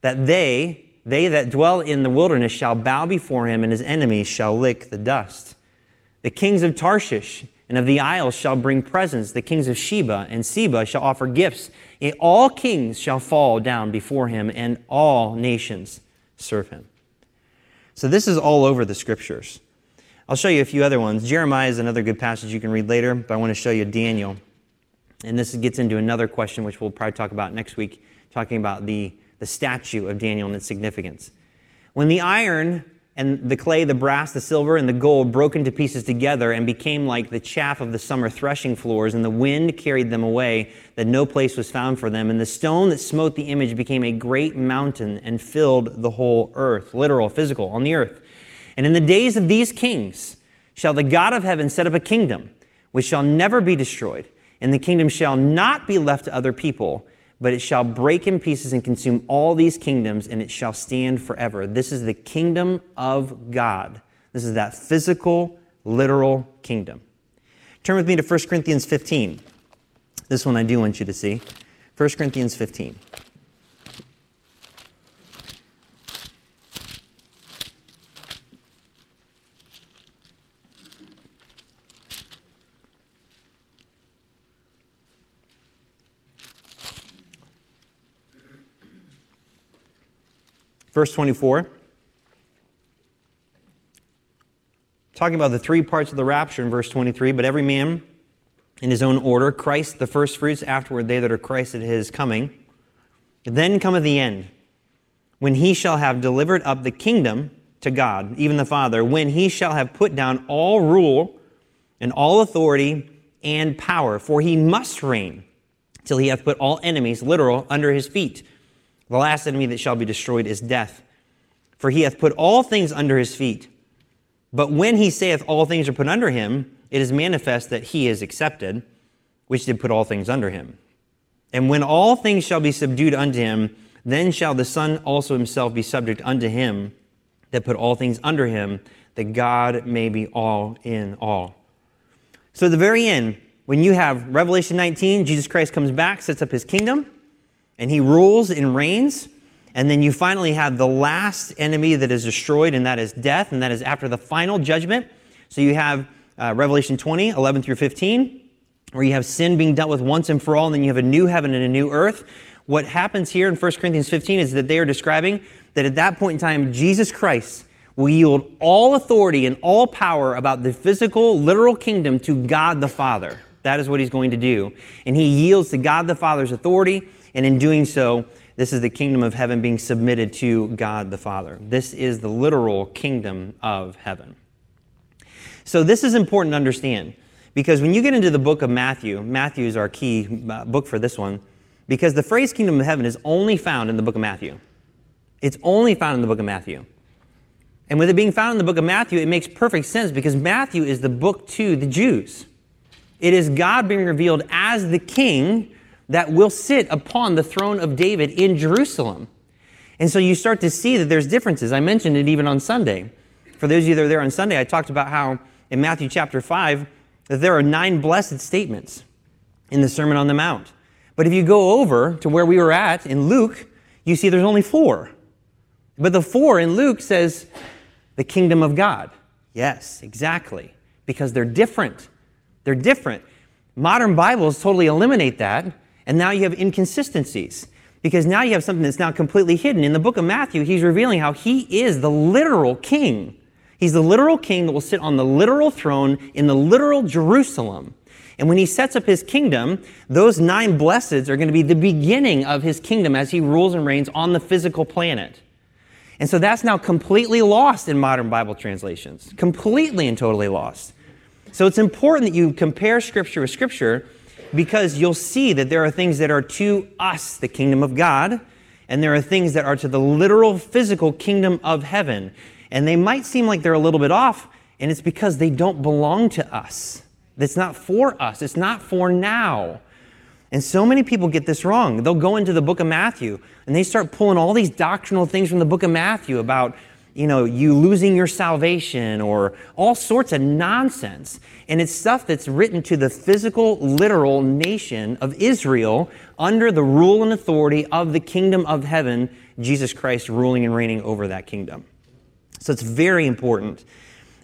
that they, they that dwell in the wilderness, shall bow before him, and his enemies shall lick the dust. The kings of Tarshish and of the isles shall bring presents. The kings of Sheba and Seba shall offer gifts. All kings shall fall down before him, and all nations serve him. So this is all over the scriptures. I'll show you a few other ones. Jeremiah is another good passage you can read later, but I want to show you Daniel. And this gets into another question, which we'll probably talk about next week, talking about the, the statue of Daniel and its significance. When the iron and the clay, the brass, the silver, and the gold broke into pieces together and became like the chaff of the summer threshing floors, and the wind carried them away, that no place was found for them. And the stone that smote the image became a great mountain and filled the whole earth, literal, physical, on the earth. And in the days of these kings shall the God of heaven set up a kingdom which shall never be destroyed, and the kingdom shall not be left to other people but it shall break in pieces and consume all these kingdoms, and it shall stand forever. This is the kingdom of God. This is that physical, literal kingdom. Turn with me to 1 Corinthians 15. This one I do want you to see. 1 Corinthians 15. Verse 24. Talking about the three parts of the rapture in verse 23, but every man in his own order, Christ the first fruits, afterward they that are Christ at his coming. Then cometh the end, when he shall have delivered up the kingdom to God, even the Father, when he shall have put down all rule and all authority and power, for he must reign till he hath put all enemies, literal, under his feet. The last enemy that shall be destroyed is death. For he hath put all things under his feet. But when he saith all things are put under him, it is manifest that he is accepted, which did put all things under him. And when all things shall be subdued unto him, then shall the Son also himself be subject unto him that put all things under him, that God may be all in all. So at the very end, when you have Revelation 19, Jesus Christ comes back, sets up his kingdom and he rules and reigns. And then you finally have the last enemy that is destroyed, and that is death, and that is after the final judgment. So you have uh, Revelation 20, 11 through 15, where you have sin being dealt with once and for all, and then you have a new heaven and a new earth. What happens here in 1 Corinthians 15 is that they are describing that at that point in time, Jesus Christ will yield all authority and all power about the physical, literal kingdom to God the Father. That is what he's going to do. And he yields to God the Father's authority and in doing so, this is the kingdom of heaven being submitted to God the Father. This is the literal kingdom of heaven. So, this is important to understand because when you get into the book of Matthew, Matthew is our key uh, book for this one, because the phrase kingdom of heaven is only found in the book of Matthew. It's only found in the book of Matthew. And with it being found in the book of Matthew, it makes perfect sense because Matthew is the book to the Jews. It is God being revealed as the king that will sit upon the throne of David in Jerusalem. And so you start to see that there's differences. I mentioned it even on Sunday. For those of you that are there on Sunday, I talked about how in Matthew chapter 5 that there are nine blessed statements in the Sermon on the Mount. But if you go over to where we were at in Luke, you see there's only four. But the four in Luke says the kingdom of God. Yes, exactly. Because they're different. They're different. Modern Bibles totally eliminate that and now you have inconsistencies because now you have something that's now completely hidden. In the book of Matthew, he's revealing how he is the literal king. He's the literal king that will sit on the literal throne in the literal Jerusalem. And when he sets up his kingdom, those nine blesseds are going to be the beginning of his kingdom as he rules and reigns on the physical planet. And so that's now completely lost in modern Bible translations. Completely and totally lost. So it's important that you compare scripture with scripture because you'll see that there are things that are to us, the kingdom of God, and there are things that are to the literal physical kingdom of heaven. And they might seem like they're a little bit off, and it's because they don't belong to us. It's not for us, it's not for now. And so many people get this wrong. They'll go into the book of Matthew and they start pulling all these doctrinal things from the book of Matthew about you know, you losing your salvation or all sorts of nonsense. And it's stuff that's written to the physical, literal nation of Israel under the rule and authority of the kingdom of heaven, Jesus Christ ruling and reigning over that kingdom. So it's very important.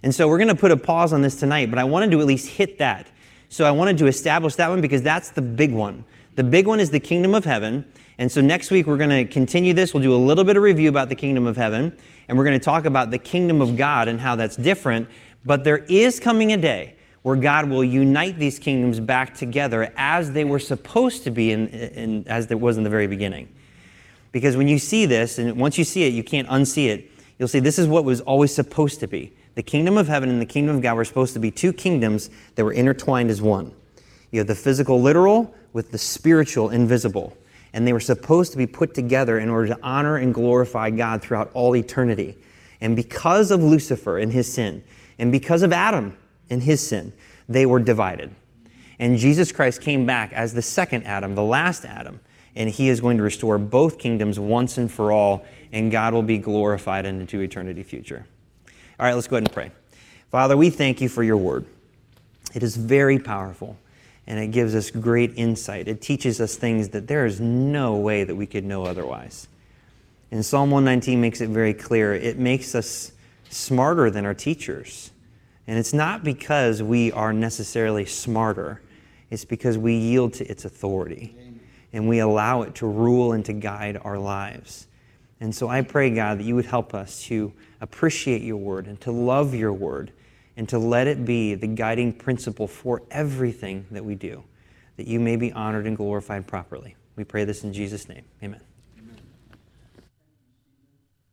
And so we're going to put a pause on this tonight, but I wanted to at least hit that. So I wanted to establish that one because that's the big one. The big one is the kingdom of heaven. And so next week we're going to continue this. We'll do a little bit of review about the kingdom of heaven and we're going to talk about the kingdom of God and how that's different. But there is coming a day where God will unite these kingdoms back together as they were supposed to be in, in, as there was in the very beginning. Because when you see this, and once you see it, you can't unsee it, you'll see this is what was always supposed to be. The kingdom of heaven and the kingdom of God were supposed to be two kingdoms that were intertwined as one. You have the physical, literal, with the spiritual, invisible. And they were supposed to be put together in order to honor and glorify God throughout all eternity. And because of Lucifer and his sin, and because of Adam and his sin, they were divided. And Jesus Christ came back as the second Adam, the last Adam, and he is going to restore both kingdoms once and for all, and God will be glorified into eternity future. All right, let's go ahead and pray. Father, we thank you for your word. It is very powerful and it gives us great insight. It teaches us things that there is no way that we could know otherwise. And Psalm 119 makes it very clear. It makes us smarter than our teachers. And it's not because we are necessarily smarter, it's because we yield to its authority and we allow it to rule and to guide our lives. And so I pray, God, that you would help us to appreciate your word and to love your word and to let it be the guiding principle for everything that we do, that you may be honored and glorified properly. We pray this in Jesus' name. Amen.